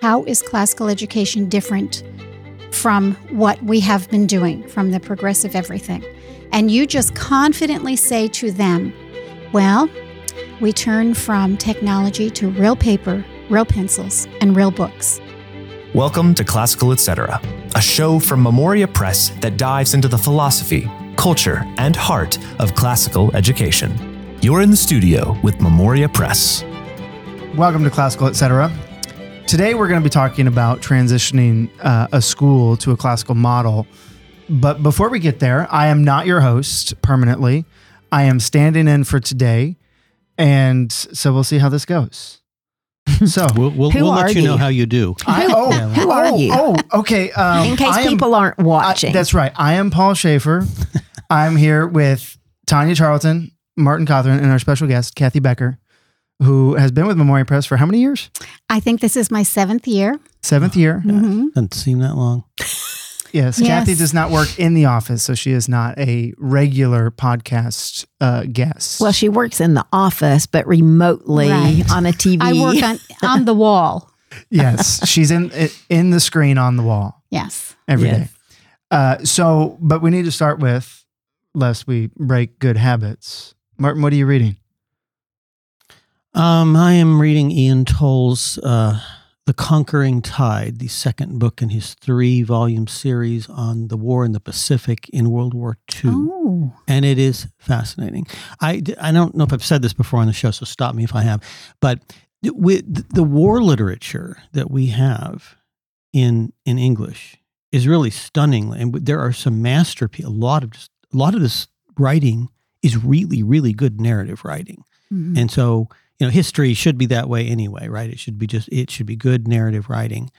How is classical education different from what we have been doing, from the progressive everything? And you just confidently say to them, well, we turn from technology to real paper, real pencils, and real books. Welcome to Classical Etc., a show from Memoria Press that dives into the philosophy, culture, and heart of classical education. You're in the studio with Memoria Press. Welcome to Classical Etc. Today we're going to be talking about transitioning uh, a school to a classical model. But before we get there, I am not your host permanently. I am standing in for today. And so we'll see how this goes. So We'll, we'll, we'll let are you know how you do. I, oh, Who are oh, you? Oh, okay. Um, in case I am- people aren't I- watching. that's right. I am Paul Schaefer. I'm here with Tanya Charlton, Martin Cawthorn, and our special guest, Kathy Becker, who has been with Memoria Press for how many years? I think this is my seventh year. Seventh year. Mhm. Doesn't seem that long. Yes, Yes. Kathy does not work in the office, so she is not a regular podcast uh, guest. well, she works in the office, but remotely Right. on a TV. I work on, on the wall. yes, she's in in the screen on the wall Yes. every day. Yes. Uh, so, but we need to start with, lest we break good habits. Martin, what are you reading? Um, I am reading Ian Toll's uh, The Conquering Tide, the second book in his three volume series on the war in the Pacific in World War II. Oh. and it is fascinating. I, I don't know if I've said this before on the show, so stop me if I have. But with the war literature that we have in in English is really stunning, and there are some masterpieces. A lot of just a lot of this writing is really really good narrative writing, Mhm. and so you know history should be that way anyway, right? It should be just it should be good narrative writing.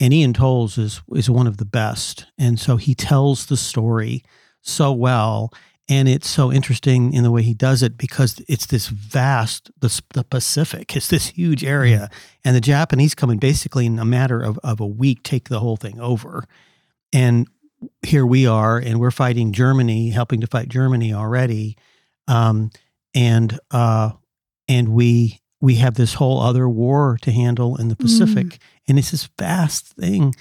And Ian Tolles is is one of the best, and so he tells the story so well. And it's so interesting in the way he does it because it's this vast the, the pacific it's this huge area. And the japanese come in basically in a matter of, of a week take the whole thing over. And here we are and we're fighting germany helping to fight germany already. Um, and uh, and we we have this whole other war to handle in the pacific and it's this vast thing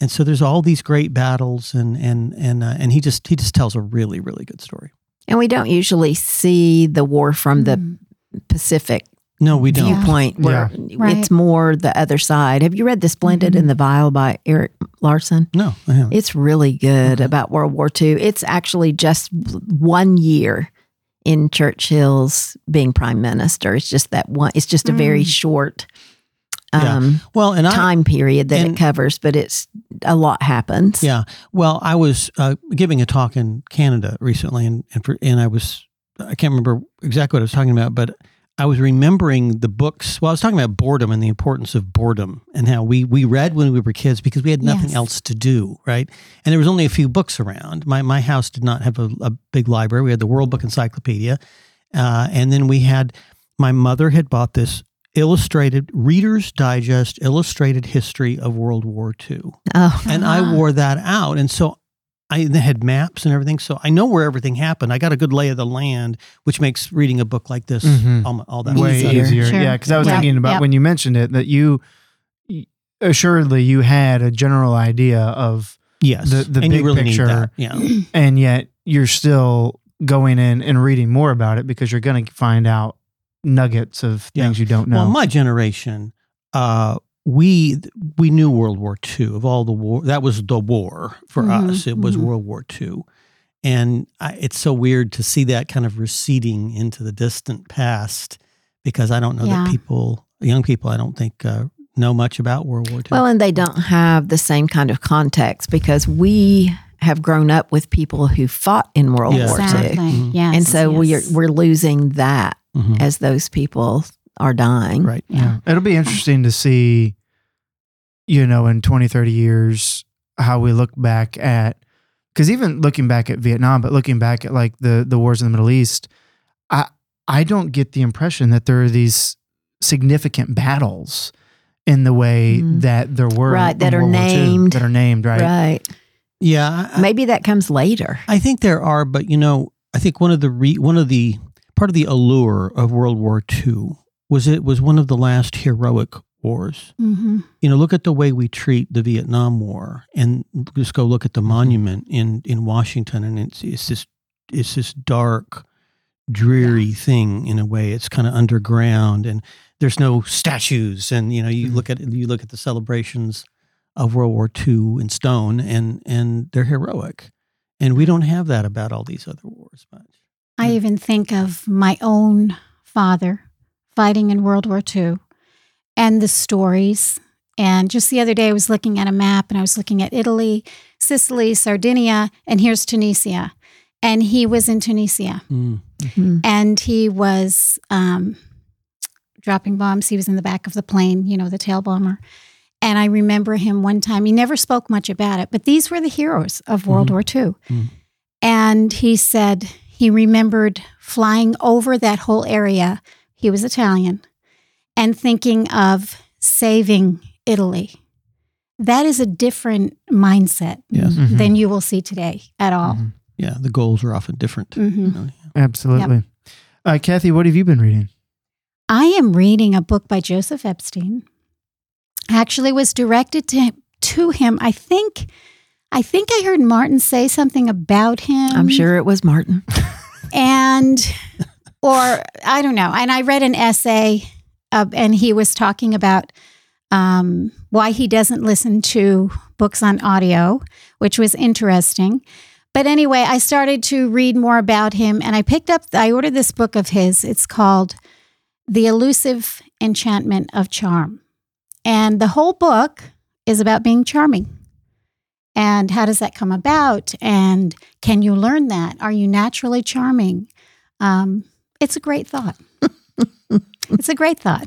and so there's all these great battles and and and uh, and he just he just tells a really really good story and we don't usually see the war from the Mhm. Pacific no we don't Yeah. viewpoint, where Right. it's more the other side. Have you read The Splendid Mhm. and the Vile by Erik Larson? no I haven't. It's really good Okay. about World War II. It's actually just one year in Churchill's being prime minister. It's just that one. It's just a very Mm. short Yeah. um, well and I time period that and- it covers, but it's a lot happens. yeah well I was uh, giving a talk in Canada recently and and, for, and I was I can't remember exactly what I was talking about but I was remembering the books well I was talking about boredom and the importance of boredom and how we we read when we were kids because we had nothing Yes. else to do right and there was only a few books around my my house did not have a, a big library we had the World Book Encyclopedia uh, and then we had my mother had bought this illustrated Reader's Digest illustrated history of World War II Oh, and. I wore that out. And so I they had maps and everything. So I know where everything happened. I got a good lay of the land, which makes reading a book like this Mhm. all, all that Way Easier. easier. Sure. Yeah, because I was Yeah. thinking about Yep. when you mentioned it that you assuredly you had a general idea of, Yes, The- the and big you really picture. need that. Yeah, and yet you're still going in and reading more about it because you're going to find out nuggets of Yeah. things you don't know. Well, my generation, uh, we we knew World War II of all the war. That was the war for Mhm, us. It was mhm. World War II, and I, it's so weird to see that kind of receding into the distant past because I don't know Yeah. that people, young people, I don't think uh, know much about World War II. Well, and they don't have the same kind of context because we have grown up with people who fought in World Yeah. War Exactly. II. Mhm. Yes. And so we're, we're losing that Mhm. as those people are dying. right. yeah. It'll be interesting to see, you know, in 20, 30 years, how we look back at, because even looking back at Vietnam, but looking back at like the, the wars in the Middle East, I, I don't get the impression that there are these significant battles in the way Mhm. that there were Right, that are World War II, named. that are named right. Right. Yeah, I, Maybe that comes later. I think there are, but you know, I think one of the re, one of the part of the allure of World War II was it was one of the last heroic wars. hmm You know, look at the way we treat the Vietnam War, and just go look at the monument in in Washington, and it's it's this it's this dark, dreary thing in a way. It's kind of underground, and there's no statues, and you know, you Mhm. look at you look at the celebrations of World War II in stone, and and they're heroic, and we don't have that about all these other wars much. I even think of my own father fighting in World War II and the stories. And just the other day, I was looking at a map and I was looking at Italy, Sicily, Sardinia, and here's Tunisia. And he was in Tunisia Mm. Hmm. and he was um, dropping bombs. He was in the back of the plane, you know, the tail bomber. And I remember him one time, he never spoke much about it, but these were the heroes of World Mhm. War II. Mhm. And he said he remembered flying over that whole area. He was Italian and thinking of saving Italy. That is a different mindset Yes. Mhm. than you will see today at all. Mhm. Yeah, the goals are often different. Mhm. you know, yeah. Absolutely. Uh, Kathy, what have you been reading? I am reading a book by Joseph Epstein. Actually, was directed to to him. I think, I think I heard Martin say something about him. I'm sure it was Martin. and or I don't know. And I read an essay, uh, and he was talking about um, why he doesn't listen to books on audio, which was interesting. But anyway, I started to read more about him, and I picked up. I ordered this book of his. It's called "The Elusive Enchantment of Charm," and the whole book is about being charming. And how does that come about? And can you learn that? Are you naturally charming? Um, it's a great thought. it's a great thought.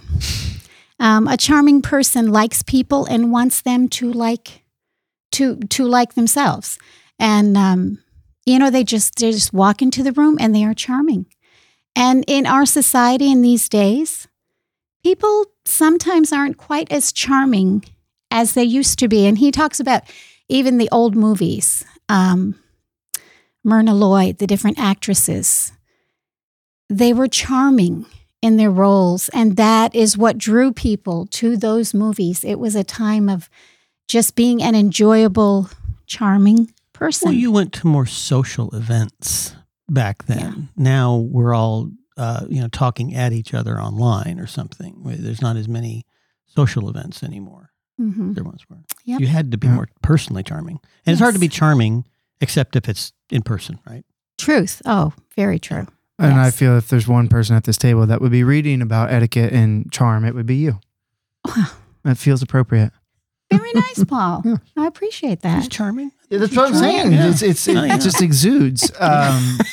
Um, a charming person likes people and wants them to like to to like themselves. And um, you know, they just they just walk into the room and they are charming. And in our society in these days, people sometimes aren't quite as charming as they used to be. And he talks about even the old movies, um, Myrna Lloyd, the different actresses, they were charming in their roles. And that is what drew people to those movies. It was a time of just being an enjoyable, charming person. Well, you went to more social events back then. Now we're all, uh, you know, talking at each other online or something. There's not as many social events anymore. Mhm. There once were. Yep. You had to be Yeah. more personally charming, and it's hard to be charming except if it's in person, right? Truth. Oh, very true. And I feel if there's one person at this table that would be reading about etiquette and charm, it would be you. Wow. That feels appropriate. Very nice, Paul. Yeah. I appreciate It's that. charming. Yeah, that's She's what I'm charming, saying. yeah. It's, it's, it, Oh, yeah. it just exudes. Um,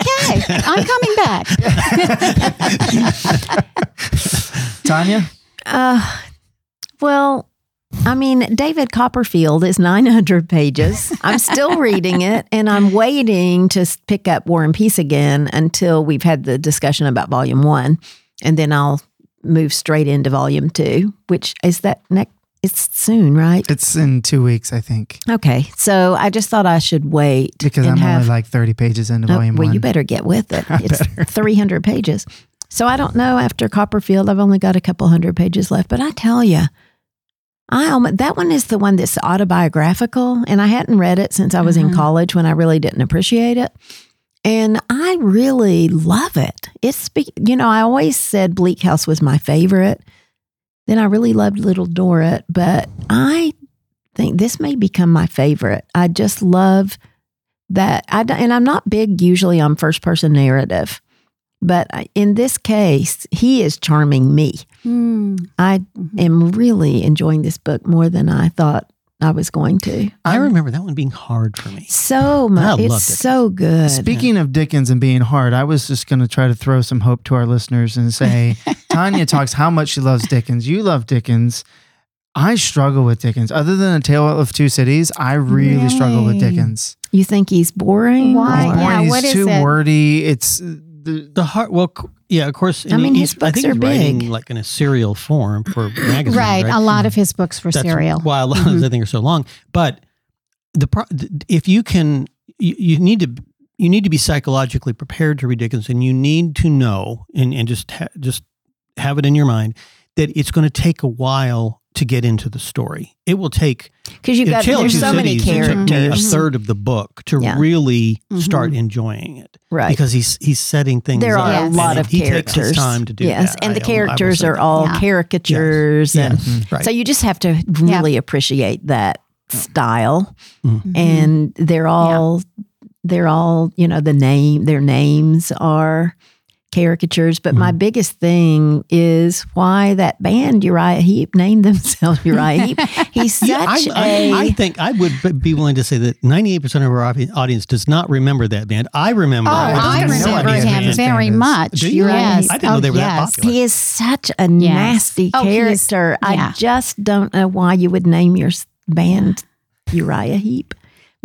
Okay, I'm coming back. Tanya? Uh, well, I mean, David Copperfield is 900 pages. I'm still reading it, and I'm waiting to pick up War and Peace again until we've had the discussion about Volume One, and then I'll move straight into Volume Two, which is that next. It's soon, right? It's in two weeks, I think, Okay, so I just thought I should wait because I'm have only like 30 pages into Oh, volume well, one. Well, you better get with it. I It's better. 300 pages. So I don't know after Copperfield, I've only got a couple hundred pages left. But I tell you, I almost, that one is the one that's autobiographical. And I hadn't read it since I was in Mhm. college when I really didn't appreciate it. And I really love it. It's, you know, I always said Bleak House was my favorite. Then I really loved Little Dorrit, but I think this may become my favorite. I just love that I and I'm not big usually on first person narrative, but in this case, he is charming me. Hmm. I Mhm. am really enjoying this book more than I thought I was going to. I remember that one being hard for me. So much, it's Dickens. so good. Speaking of Dickens and being hard, I was just going to try to throw some hope to our listeners and say Tanya talks how much she loves Dickens. You love Dickens. I struggle with Dickens. Other than A Tale of Two Cities, I really, struggle with Dickens. you think he's boring? Why? or- Boring, Yeah, he's what is too it? wordy. It's the, The heart. Well, c- yeah, of course. I mean, his books think are big. like in a serial form for magazines. Right. Right. A lot of his books were That's serial. Why a lot of Mhm. the are so long. But the pro- if you can, you, you need to you need to be psychologically prepared to read Dickens, and you need to know and and just ha- just have it in your mind that it's going to take a while to get into the story. It will take Because you've got there's so many Cities, it took me a third of the book to Yeah. really Mhm. start enjoying it right? because he's he's setting things. there up, are a lot of he characters. takes his time to do yes, that. and the I characters say are all Yeah. caricatures, and Yes, right. so you just have to really appreciate that style. Mhm. And they're all they're all you know the name their names are caricatures. But my mm-hmm. biggest thing is why that band Uriah Heep named themselves Uriah Heep. He's such Yeah, I, a I, I think I would be willing to say that 98% of our audience does not remember that band. I remember. Oh, I I have no remember him very much. Do you? Yes. I didn't know Oh, they were that popular. He is such a nasty Oh, he is- character. yeah. I just don't know why you would name your band Uriah Heep.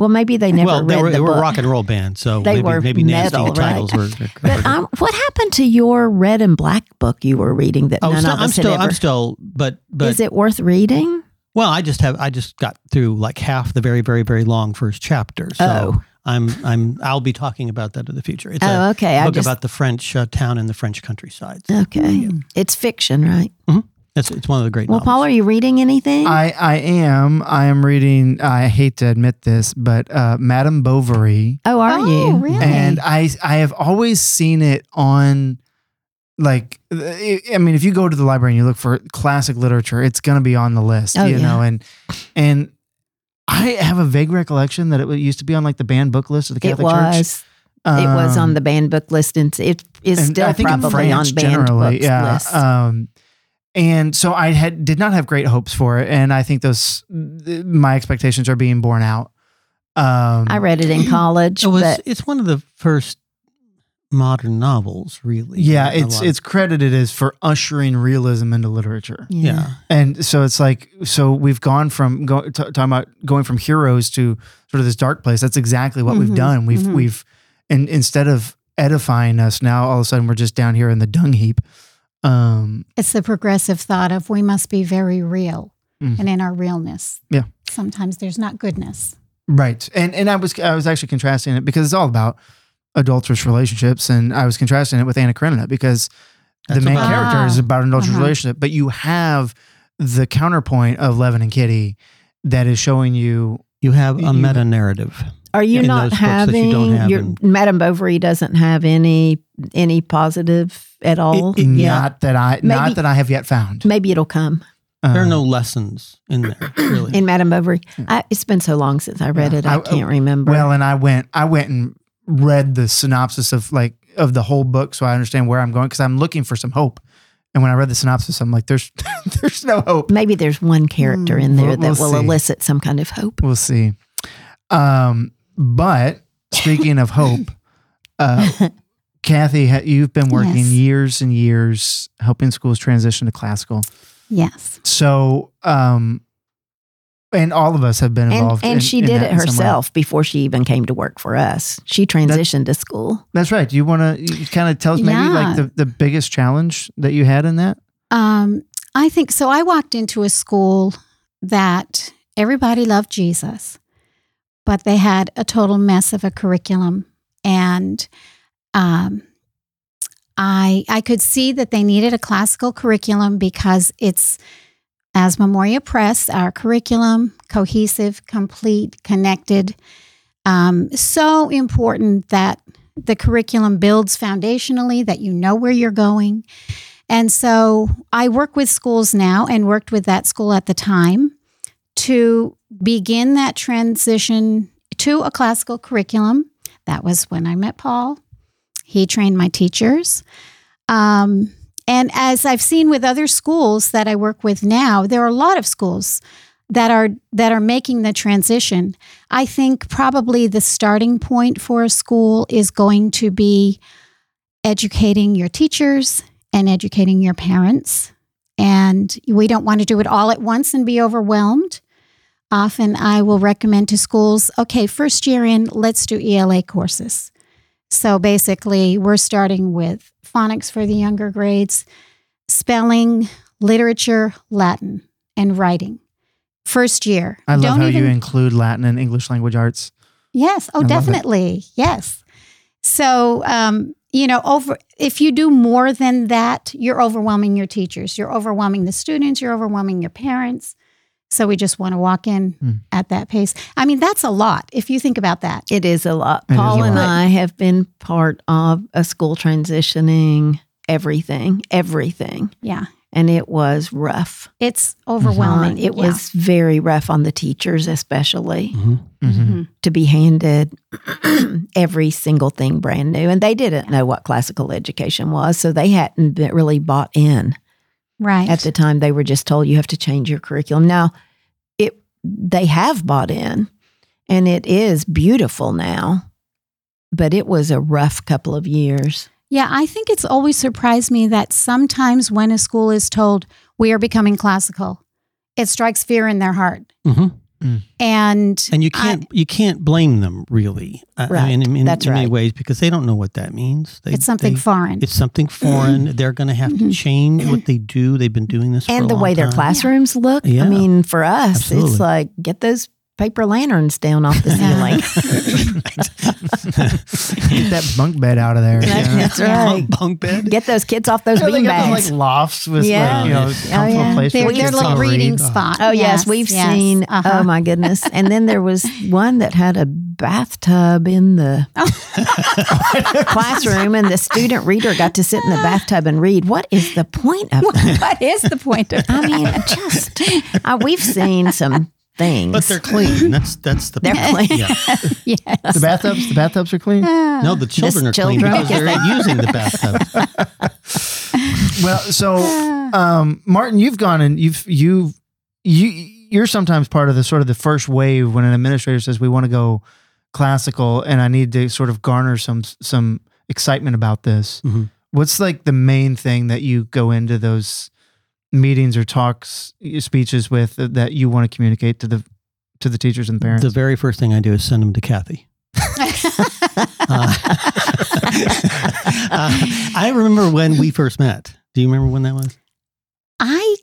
Well, maybe they never well, read they were, the they were book. a rock and roll band, so They maybe, were maybe nasty metal, titles right? were. But um, what happened to your red and black book you were reading that oh, none still, of I'm us still, had ever? I'm still, but but is it worth reading? well, I just have, I just got through like half the very, very, very long first chapter. So Oh. I'm, I'm, I'll be talking about that in the future. It's Oh, a okay. I book just about the French uh, town and the French countryside. okay. It's fiction, right? It's, it's one of the great. Well, novels. Paul, are you reading anything? I, I am. I am reading. I hate to admit this, but uh, Madame Bovary, oh, are oh, you? really? and I I have always seen it on, like, I I mean, if you go to the library and you look for classic literature, it's gonna be on the list, Oh, you yeah. know, and and I have a vague recollection that it used to be on like the banned book list of the It Catholic Church. was. it was on Um, the banned book list, and it is and still I think in probably on France banned generally, books yeah. list. Um, and so I had did not have great hopes for it, and I think those my expectations are being borne out. Um, I read it in college, It was. but It's one of the first modern novels, really. yeah, it's it's credited as for ushering realism into literature, yeah. and so it's like so we've gone from go, t- talking about going from heroes to sort of this dark place. That's exactly what we've Mhm, done. We've mhm. we've and instead of edifying us now, all of a sudden we're just down here in the dung heap. Um, It's the progressive thought of we must be very real. Mhm. And in our realness, Yeah. sometimes there's not goodness. Right. And and I was I was actually contrasting it because it's all about adulterous relationships and I was contrasting it with Anna Karenina because That's the main about- character is Ah. about an adulterous Uh-huh. relationship, but you have the counterpoint of Levin and Kitty that is showing you You have a meta narrative. Are you in not those books you having don't have your in- Madame Bovary doesn't have any any positive at all? not yeah, that I Maybe- not that I have yet found. maybe it'll come There are no lessons in there, really. in Madame Bovary. I, it's been so long since I read Yeah. it, I, I- can't remember. Well, and I went I went and read the synopsis of like of the whole book so I understand where I'm going because I'm looking for some hope. And when I read the synopsis, I'm like, there's there's no hope. maybe there's one character Hmm. in there We'll- that we'll will see. elicit some kind of hope. We'll see. Um, but speaking of hope, uh, Kathy, you've been working Yes. years and years helping schools transition to classical. Yes. So, um, and all of us have been involved. and in- she did that it herself before she even came to work for us. She transitioned to school. That's right. Do you want to kind of tell us maybe like the, the biggest challenge that you had in that? Um, I think so. I walked into a school that everybody loved Jesus, but they had a total mess of a curriculum, and um, I I could see that they needed a classical curriculum because it's as Memoria Press, our curriculum cohesive, complete, connected. Um, so important that the curriculum builds foundationally, that you know where you're going. And so I work with schools now and worked with that school at the time to begin that transition to a classical curriculum. That was when I met Paul. He trained my teachers. Um, and as I've seen with other schools that I work with now, there are a lot of schools that are that are making the transition. I think probably the starting point for a school is going to be educating your teachers and educating your parents. And we don't want to do it all at once and be overwhelmed. Often I will recommend to schools, okay, first year in, let's do ELA courses. So basically, we're starting with phonics for the younger grades, spelling, literature, Latin, and writing. First year. I love Don't how even you include Latin and English language arts. Yes. Oh, I definitely. Yes. So, um, you know, over if you do more than that, you're overwhelming your teachers, you're overwhelming the students, you're overwhelming your parents. So we just want to walk in Hmm. at that pace. I mean, that's a lot if you think about that. It is a lot. It is Paul a and lot. I have been part of a school transitioning everything, everything. Yeah. And it was rough. It's overwhelming. Uh, it Yeah. was very rough on the teachers, especially Mhm. Mm-hmm. Mhm. to be handed every single thing brand new. And they didn't know what classical education was. So they hadn't been really bought in. right. At the time, they were just told you have to change your curriculum. Now, it they have bought in, and it is beautiful now. But it was a rough couple of years. Yeah, I think it's always surprised me that sometimes when a school is told we are becoming classical, it strikes fear in their heart. Mhm. And And you can't you can't blame them really. I- I Right. mean, in, in, That's in many right. ways because they don't know what that means. They, it's something they- foreign. It's something foreign. They're going to have to Mhm. change what they do. They've been doing this for a and the long way their time. classrooms look. Yeah. I mean, for us, Absolutely. it's like get those paper lanterns down off the ceiling. Get that bunk bed out of there. That's- you know? that's right. Bunk bed. Get those kids off those Yeah, they bean got those, like lofts with Yeah. like, you know, Oh, yeah. place their for their kids little reading read. spot. Oh yes, we've yes. seen. Uh-huh. Oh my goodness! And then there was one that had a bathtub in the classroom, and the student reader got to sit in the bathtub and read. What is the point of that? what is the point of I mean, just uh, we've seen some things. But they're clean. That's that's the They're clean. Yeah. yes. The bathtubs, the bathtubs are clean. No, the children are clean children, because they're because using the bathtub. Well, so um, Martin, you've gone and you've you you you're sometimes part of the sort of the first wave when an administrator says we want to go classical, and I need to sort of garner some some excitement about this. Mhm. What's like the main thing that you go into those meetings or talks, speeches with uh, that you want to communicate to the to the teachers and parents? The very first thing I do is send them to Kathy. Uh, uh, I remember when we first met. Do you remember when that was? I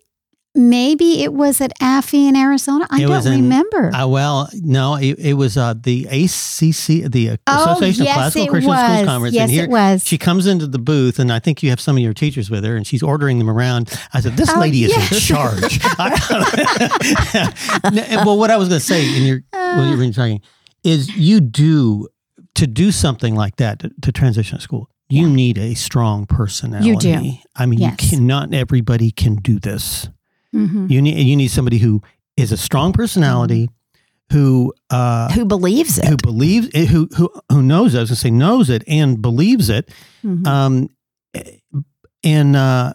maybe it was at AFI in Arizona. I It don't in- remember. Uh, well, no, it, it was uh, the ACC, the uh, oh, Association yes, of Classical Christian was. Schools Conference. Yes, and here it was. she comes into the booth, and I think you have some of your teachers with her, and she's ordering them around. I said, "This Oh, lady is yes. in charge." Well, what I was going to say in your when you were talking is you do to do something like that to, to transition to school. You Yeah. need a strong personality. You do. I mean, Yes. you can, not everybody can do this. Mhm. You need you need somebody who is a strong personality, who uh, Who believes it? who believes it, who who who knows it. I was gonna say knows it and believes it. Mhm. Um, and uh,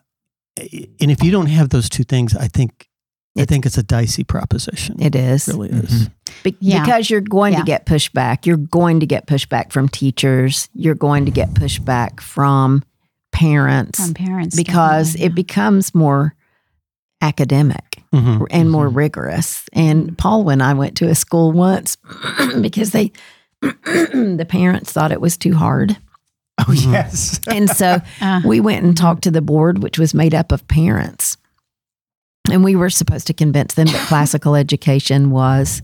and if you don't have those two things, I think I It's- think it's a dicey proposition. it is. really is. Mhm. Be- Yeah. Because you're going Yeah. to get pushback. You're going to get pushback from teachers. You're going to get pushback from parents From parents. because definitely, it becomes more academic Mhm. and more Mm-hmm. rigorous. And Paul and I went to a school once because they the parents thought it was too hard. oh yes, And so. Uh, we went and talked to the board, which was made up of parents. And we were supposed to convince them that classical education was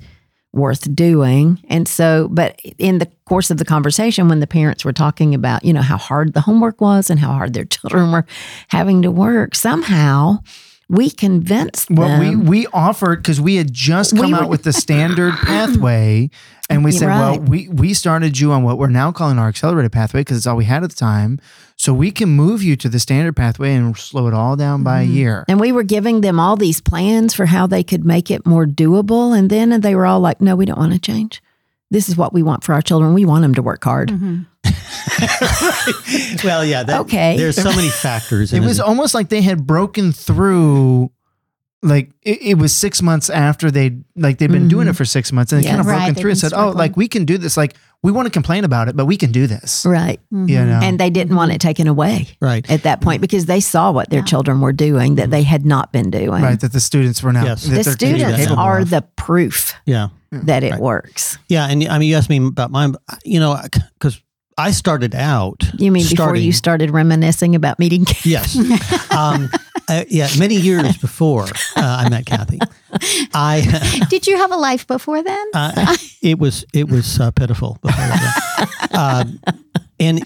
worth doing. And so, but in the course of the conversation, when the parents were talking about, you know, how hard the homework was and how hard their children were having to work, somehow we convinced Well, we them. we offered because we had just We come were- out with the standard pathway, and we said, well, we we started you on what we're now calling our accelerated pathway because it's all we had at the time. So we can move you to the standard pathway and slow it all down by a Mhm. year. and we were giving them all these plans for how they could make it more doable. And then they were all like, no, we don't want to change. This is what we want for our children. We want them to work hard. Mhm. well, yeah. That, Okay. There's so many factors. It in was almost like they had broken through. Like it, it was six months after they like they've been doing Mhm. it for six months and they Yeah. kind of Right, broken they've through and been said, "Oh, like we can do this. Like we want to complain about it, but we can do this." Right. You Mhm. know, And they didn't want it taken away right. at that point because they saw what their Yeah. children were doing that they had not been doing. right? That the students were now. Yes. that The students are of. the proof Yeah. That it Right. works. Yeah. And I mean, you asked me about mine. You know, because I started out. You mean before you started reminiscing about meeting Kathy? Yes. um, uh, yeah. Many years before uh, I met Kathy, I Did you have a life before then? uh, it was it was uh, pitiful. Before that. um, and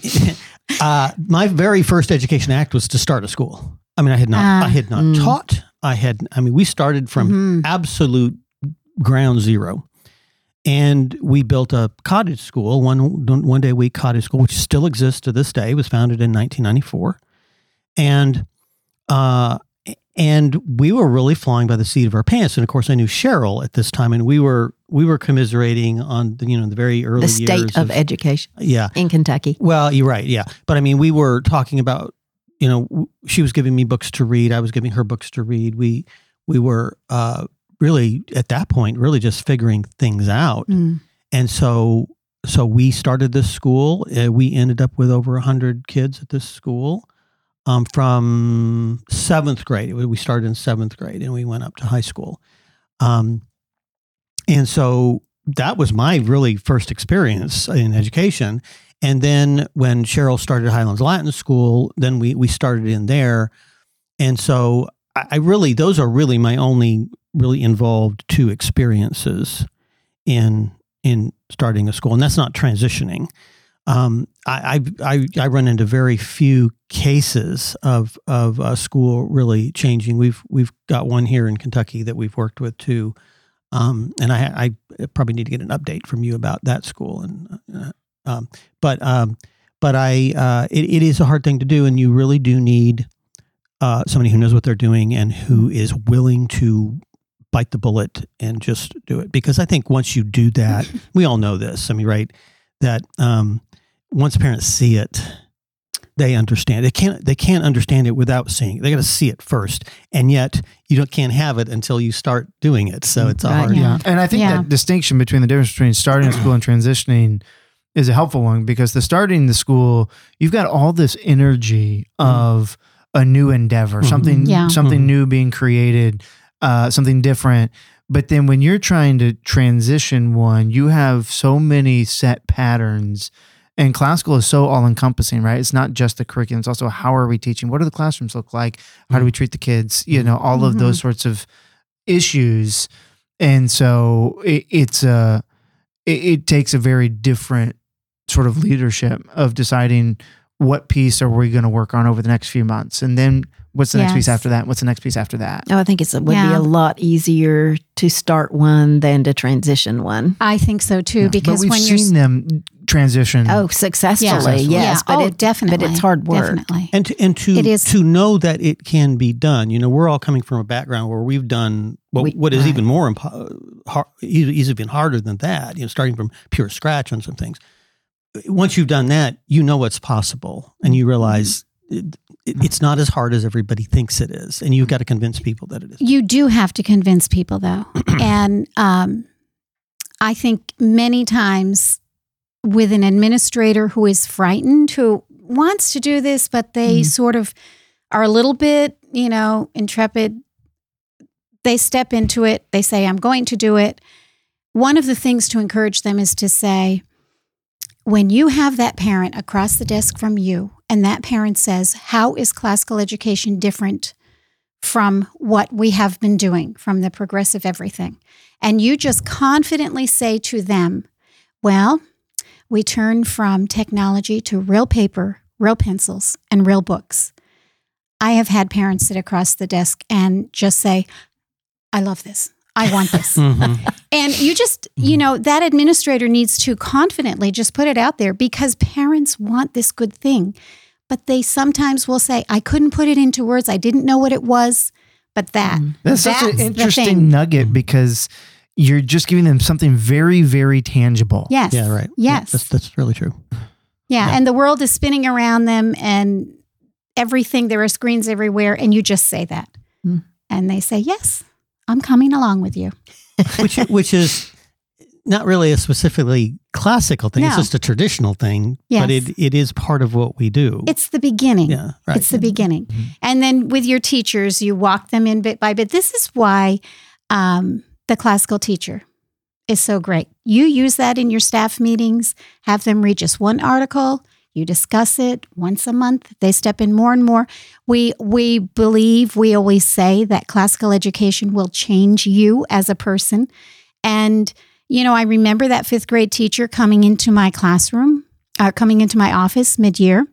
uh, my very first education act was to start a school. I mean, I had not, Ah. I had not Mm. taught. I had, I mean, we started from Mhm. absolute ground zero, and we built a cottage school, one one day a week cottage school, which still exists to this day. It was founded in 1994, and uh, and we were really flying by the seat of our pants. And of course, I knew Cheryl at this time, and we were we were commiserating on the, you know the very early the state years of education yeah. in Kentucky. Well, you're right. Yeah. But I mean, we were talking about, you know, she was giving me books to read. I was giving her books to read. We, we were uh, really at that point, really just figuring things out. Mm. And so, so we started this school. Uh, we ended up with over 100 kids at this school um, from seventh grade. We started in seventh grade and we went up to high school. Um, and so that was my really first experience in education. And then when Cheryl started Highlands Latin School, then we we started in there. And so I really those are really my only really involved two experiences in in starting a school, and that's not transitioning. Um, I, I I run into very few cases of of a school really changing. We've we've got one here in Kentucky that we've worked with too, um, and I I probably need to get an update from you about that school. And uh, um, but um, but I uh, it, it is a hard thing to do, and you really do need uh, somebody who knows what they're doing and who is willing to bite the bullet and just do it. Because I think once you do that, we all know this. I mean, right? That um, once parents see it, they understand. They can't. They can't understand it without seeing. it. They got to see it first, and yet you don't can't have it until you start doing it. So it's a Right. hard. Yeah. And I think Yeah. that distinction between the difference between starting a school and transitioning is a helpful one because the starting the school, you've got all this energy of a new endeavor, Mhm. something Yeah. something Mhm. new being created, uh, something different. But then when you're trying to transition one, you have so many set patterns. And classical is so all encompassing, right? It's not just the curriculum, it's also how are we teaching? What do the classrooms look like? How do we mm-hmm. treat the kids? You know, all of those mm-hmm. sorts of issues. And so it, it's a, it, it takes a very different sort of leadership of deciding what piece are we going to work on over the next few months. And then what's the next piece after that? What's the next piece after that? Oh, I think it's, it would be a lot easier to start one than to transition one. I think so too, Yeah. because but we've when you're seen them transition. Oh, successfully, Yeah. yes, Yeah. but oh, it definitely, but it's hard work. Definitely. and to, and to It is- to know that it can be done. You know, we're all coming from a background where we've done what, We- what is right. even more impo- har- is even harder than that. You know, starting from pure scratch on some things. Once you've done that, you know what's possible, and you realize mm-hmm. It, it- it's not as hard as everybody thinks it is, and you've got to convince people that it is. You do have to convince people, though. and um, I think many times with an administrator who is frightened, who wants to do this, but they Mhm. sort of are a little bit, you know, intrepid, they step into it, they say, I'm going to do it. One of the things to encourage them is to say, when you have that parent across the desk from you, and that parent says, How is classical education different from what we have been doing, from the progressive everything? And you just confidently say to them, Well, we turn from technology to real paper, real pencils, and real books. I have had parents sit across the desk and just say, I love this. I want this. Mhm. And you just, you know, that administrator needs to confidently just put it out there because parents want this good thing. But they sometimes will say, I couldn't put it into words. I didn't know what it was. But that, That's such an interesting nugget because you're just giving them something very, very tangible. yes. Yeah, right. Yeah, Yes. that's, that's really true. Yeah, Yeah. and the world is spinning around them and everything, there are screens everywhere, and you just say that. Mm. And they say, Yes, I'm coming along with you. which which is not really a specifically classical thing. It's just a traditional thing, Yes. but it, it is part of what we do. It's the beginning. yeah, right. It's the beginning. Mhm. And then with your teachers, you walk them in bit by bit. This is why um, the classical teacher is so great. You use that in your staff meetings, have them read just one article. You discuss it once a month. They step in more and more. We we believe we always say that classical education will change you as a person. And you know, I remember that fifth grade teacher coming into my classroom, uh, coming into my office mid year,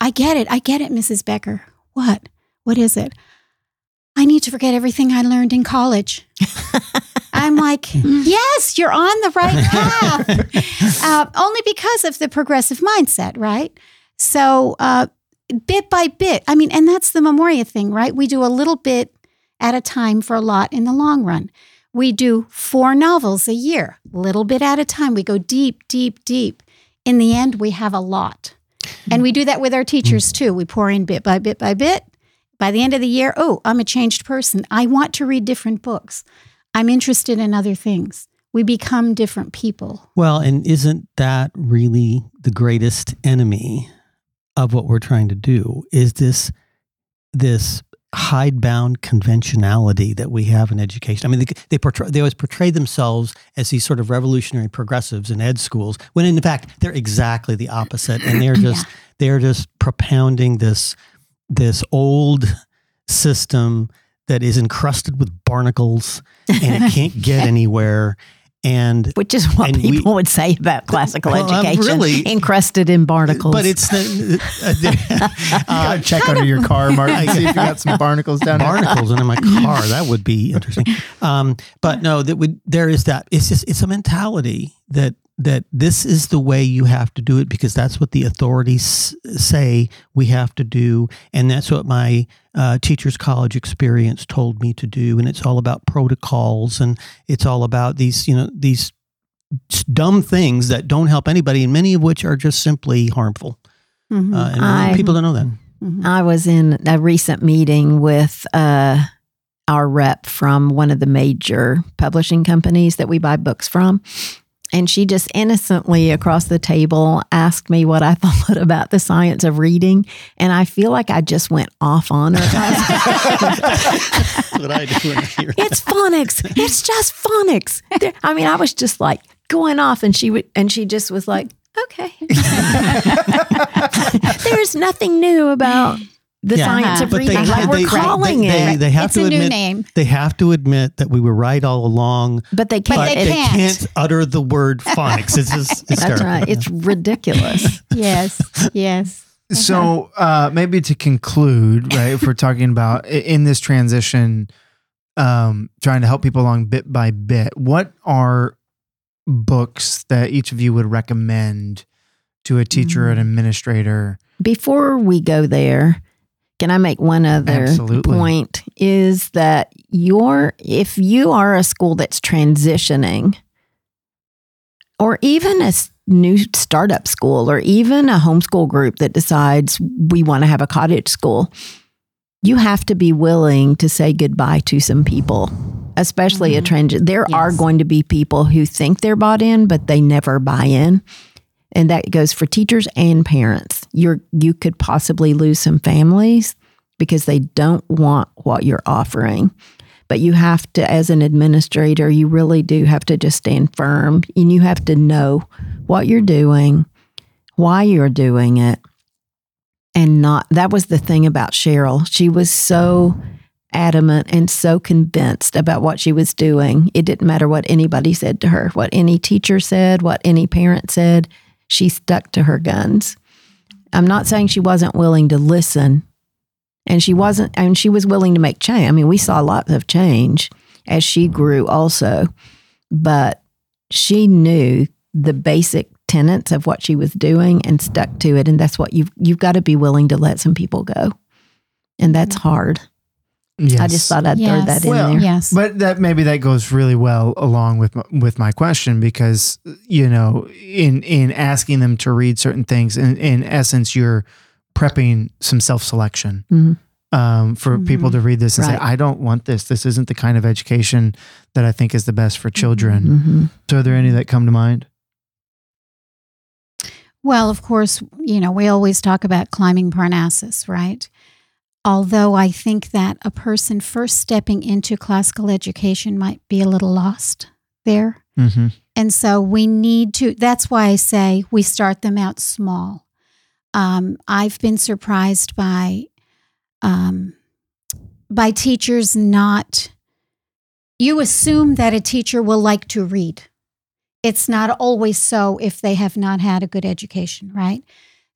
I get it. I get it, Mrs. Becker. What? What is it? I need to forget everything I learned in college. I'm like, yes, you're on the right path. uh, only because of the progressive mindset, right? So, uh, bit by bit, I mean, and that's the Memoria thing, right? We do a little bit at a time for a lot in the long run. We do four novels a year, little bit at a time. We go deep, deep, deep. In the end, we have a lot. And we do that with our teachers too. We pour in bit by bit by bit. By the end of the year, oh, I'm a changed person. I want to read different books. I'm interested in other things. We become different people. Well, and isn't that really the greatest enemy of what we're trying to do? Is this this hidebound conventionality that we have in education? I mean, they, they portray they always portray themselves as these sort of revolutionary progressives in ed schools, when in fact they're exactly the opposite, and they're just they're just propounding this this old system that is encrusted with barnacles and it can't get anywhere. And Which is what And we- people would say about classical Well, I'm education, really- encrusted in barnacles. but it's the, uh, You gotta check under your car, Mark, see if you got some barnacles down barnacles under my car. That would be interesting. Um, but no, that would there is that. It's just it's a mentality that that this is the way you have to do it because that's what the authorities say we have to do, and that's what my uh, teachers college experience told me to do. And it's all about protocols, and it's all about these you know these dumb things that don't help anybody, and many of which are just simply harmful. Mhm. Uh, and I- people don't know that. Mhm. I was in a recent meeting with uh, our rep from one of the major publishing companies that we buy books from. And she just innocently across the table asked me what I thought about the science of reading. And I feel like I just went off on her. That's what I do when I hear it's phonics. It's just phonics. I mean, I was just like going off, and she would, and she just was like, "Okay." There's nothing new about the Yeah. science of But reading. they- like we're they- calling they, it, They, they have It's to a new admit, name. They have to admit that we were right all along, but they can't. but they can't. can't utter the word phonics. It's just That's hysterical. right. It's ridiculous. Yes, yes. So uh, maybe to conclude, right? If we're talking about in this transition, um, trying to help people along bit by bit, what are books that each of you would recommend to a teacher or an administrator? Before we go there, can I make one other Absolutely. point? Is that your if you are a school that's transitioning, or even a new startup school, or even a homeschool group that decides we want to have a cottage school, you have to be willing to say goodbye to some people, especially a Mhm. transition. There are going to be people who think they're bought in, but they never buy in and that goes for teachers and parents. You're you could possibly lose some families because they don't want what you're offering. But you have to, as an administrator, you really do have to just stand firm and you have to know what you're doing, why you're doing it, and not. That was the thing about Cheryl. She was so adamant and so convinced about what she was doing. It didn't matter what anybody said to her, what any teacher said, what any parent said she stuck to her guns. I'm not saying she wasn't willing to listen, and she wasn't, and she was willing to make change. I mean, we saw lots of change as she grew, also, but she knew the basic tenets of what she was doing and stuck to it. And that's what you've you've got to be willing to let some people go, and that's mm-hmm. hard. Yes. I just thought I'd throw Yes. that in Well, there. Yes. But that maybe that goes really well along with my, with my question because you know in in asking them to read certain things in in essence you're prepping some self selection Mhm. um, for people to read this and Right. say I don't want this this isn't the kind of education that I think is the best for children. Mhm. So are there any that come to mind? Well, of course, you know, we always talk about climbing Parnassus, right? Although I think that a person first stepping into classical education might be a little lost there. Mm-hmm. And so we need to, that's why I say we start them out small. Um, I've been surprised by, um, by teachers not, you assume that a teacher will like to read. It's not always so if they have not had a good education, right?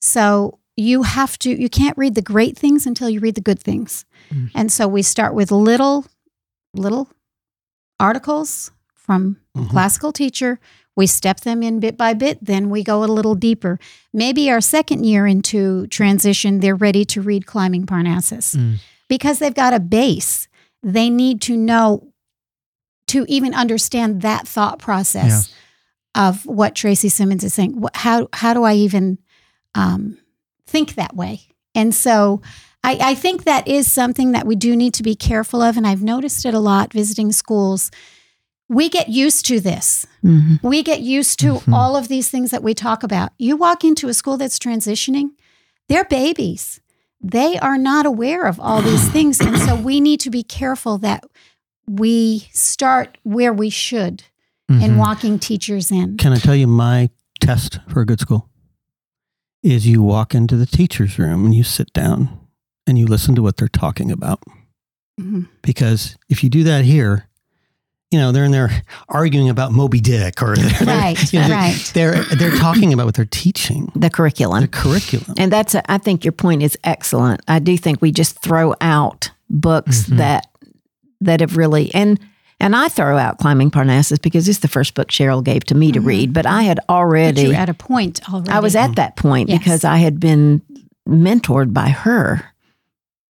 So you have to you can't read the great things until you read the good things. Mm. And so we start with little little articles from Mhm. classical teacher. We step them in bit by bit, then we go a little deeper. Maybe our second year into transition, they're ready to read Climbing Parnassus Mm. because they've got a base. They need to know to even understand that thought process of what Tracy Simmons is saying. How how do I even um, think that way? And so I, I think that is something that we do need to be careful of. And I've noticed it a lot visiting schools. We get used to this. Mhm. We get used to Mhm. all of these things that we talk about. You walk into a school that's transitioning, they're babies. They are not aware of all these things. And so we need to be careful that we start where we should in Mhm. walking teachers in. Can I tell you my test for a good school? Is you walk into the teacher's room and you sit down and you listen to what they're talking about. Mhm. Because if you do that here, you know, they're in there arguing about Moby Dick or they're, Right, you know, right. They're they're talking about what they're teaching, The curriculum. the curriculum. And that's, a, I think your point is excellent. I do think we just throw out books Mhm. that that have really and and I throw out Climbing Parnassus because it's the first book Cheryl gave to me to Mhm. read. But I had But already, you're at a point already. I was at that point Yes. because I had been mentored by her.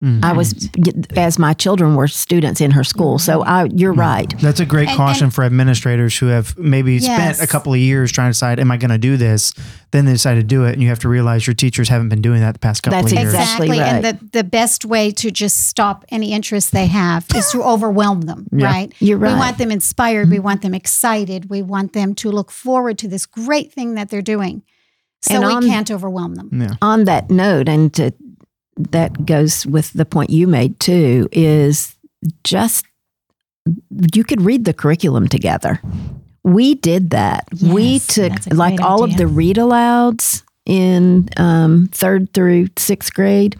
Mm. I was as my children were students in her school. So I, you're right. That's a great And- caution and- for administrators who have maybe Yes. spent a couple of years trying to decide, am I going to do this? Then they decide to do it. And you have to realize your teachers haven't been doing that the past couple That's of years. exactly Exactly. right. And the, the best way to just stop any interest they have is to overwhelm them, Yeah. right? You're right. We want them inspired. We want them excited. We want them to look forward to this great thing that they're doing. So And we on- can't overwhelm them. Yeah. on that note, and to that goes with the point you made too, is just you could read the curriculum together. We did that. we took like all of the read alouds in um, third through sixth grade.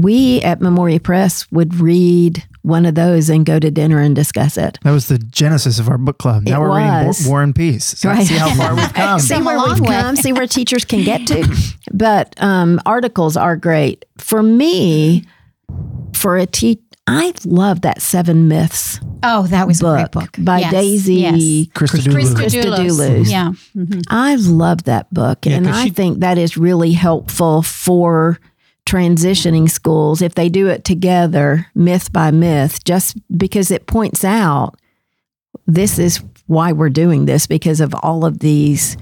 We at Memoria Press would read one of those and go to dinner and discuss it. That was the genesis of our book club. Now It we're reading was. War, War and Peace. So Right. see how far we've come. see where we've come, see where teachers can get to. But um, articles are great. For me, for a teach, I love that Seven Myths Oh, that was a great book, book. by Yes, Daisy yes. Christodoulou. Christodoulou. Christodoulos. Yeah. Mhm. I love that book. Yeah, and 'cause I she- think that is really helpful for transitioning schools if they do it together, myth by myth, just because it points out this is why we're doing this because of all of these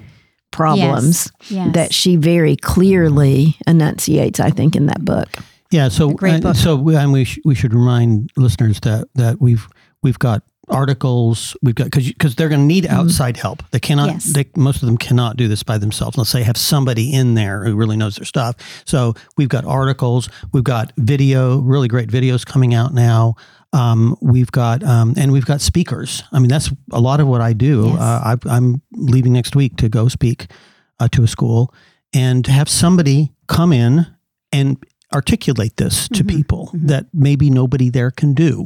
problems Yes. that she very clearly enunciates, I think, in that book. Yeah, so A great and book. so we, and we sh- we should remind listeners that that we've we've got articles we've got because because they're going to need outside help. They cannot. Yes. They, most of them cannot do this by themselves unless they have somebody in there who really knows their stuff. So we've got articles. We've got video, really great videos coming out now. Um, we've got um, and we've got speakers. I mean, that's a lot of what I do. Yes. Uh, I, I'm leaving next week to go speak uh, to a school and to have somebody come in and articulate this to Mhm, people mhm. that maybe nobody there can do.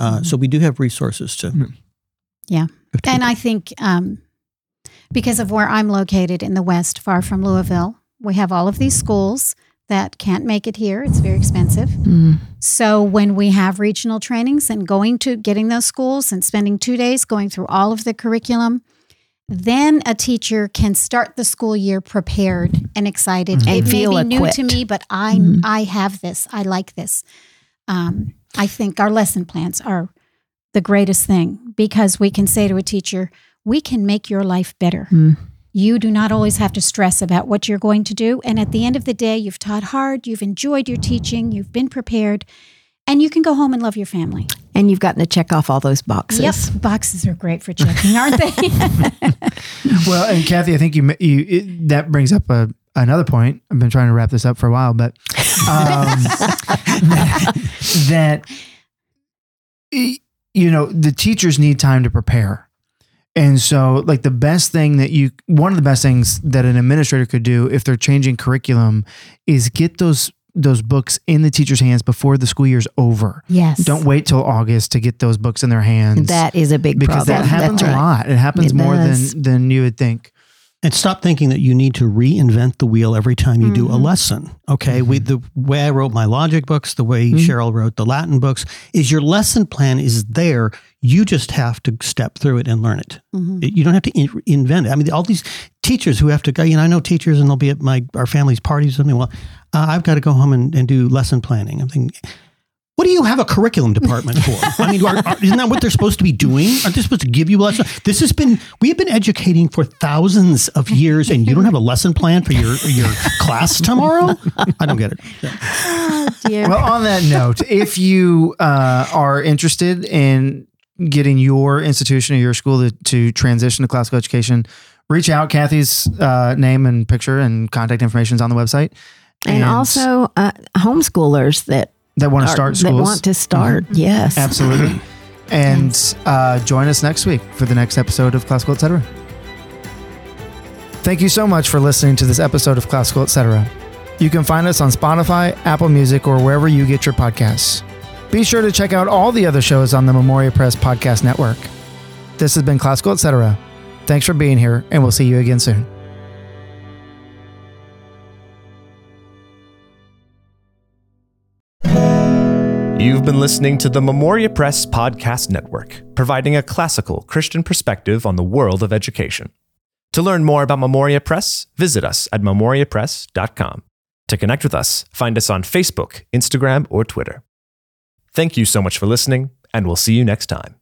Uh, Mhm. So we do have resources to. Mhm. Yeah. to And. I think um, because of where I'm located in the West, far from Louisville, we have all of these schools that can't make it here. It's very expensive. Mm. So when we have regional trainings and going to getting those schools and spending two days going through all of the curriculum, then a teacher can start the school year prepared and excited. Mhm. It may feel be new to me, but I Mhm. I have this. I like this. Um, I think our lesson plans are the greatest thing because we can say to a teacher, "We can make your life better." Mm. You do not always have to stress about what you're going to do. And at the end of the day, you've taught hard, you've enjoyed your teaching, you've been prepared, and you can go home and love your family. And you've gotten to check off all those boxes. Yep, boxes are great for checking, aren't they? Well, and Kathy, I think you you it, that brings up a another point. I've been trying to wrap this up for a while, but Um, that, that you know the teachers need time to prepare, and so like the best thing that you one of the best things that an administrator could do if they're changing curriculum is get those those books in the teacher's hands before the school year's over. yes. Don't wait till August to get those books in their hands That is a big because problem. that happens a lot. It happens It more does. than than you would think. And stop thinking that you need to reinvent the wheel every time you do a Mhm. lesson. Okay. We, the way I wrote my logic books, the way Mhm. Cheryl wrote the Latin books, is your lesson plan is there. You just have to step through it and learn it. Mhm. It- You don't have to in- invent it. I mean, all these teachers who have to go, you know, I know teachers and they'll be at my our family's parties or something. Well, uh, I've got to go home and, and do lesson planning. I'm thinking, what do you have a curriculum department for? I mean, are, are, isn't that what they're supposed to be doing? Aren't they supposed to give you lessons? This has been we have been educating for thousands of years, and you don't have a lesson plan for your your class tomorrow. I don't get it. Oh. Well, on that note, if you uh, are interested in getting your institution or your school to, to transition to classical education, reach out. Kathy's uh, name and picture and contact information is on the website. And, also uh, homeschoolers that that want to start that schools. Mm-hmm. want to start. Yes, Absolutely. And uh, join us next week for the next episode of Classical Etc. Thank you so much for listening to this episode of Classical Etc. You can find us on Spotify, Apple Music, or wherever you get your podcasts. Be sure to check out all the other shows on the Memoria Press Podcast Network. This has been Classical Etc. Thanks for being here, and we'll see you again soon. You've been listening to the Memoria Press Podcast Network, providing a classical Christian perspective on the world of education. To learn more about Memoria Press, visit us at memoriapress.com. To connect with us, find us on Facebook, Instagram, or Twitter. Thank you so much for listening, and we'll see you next time.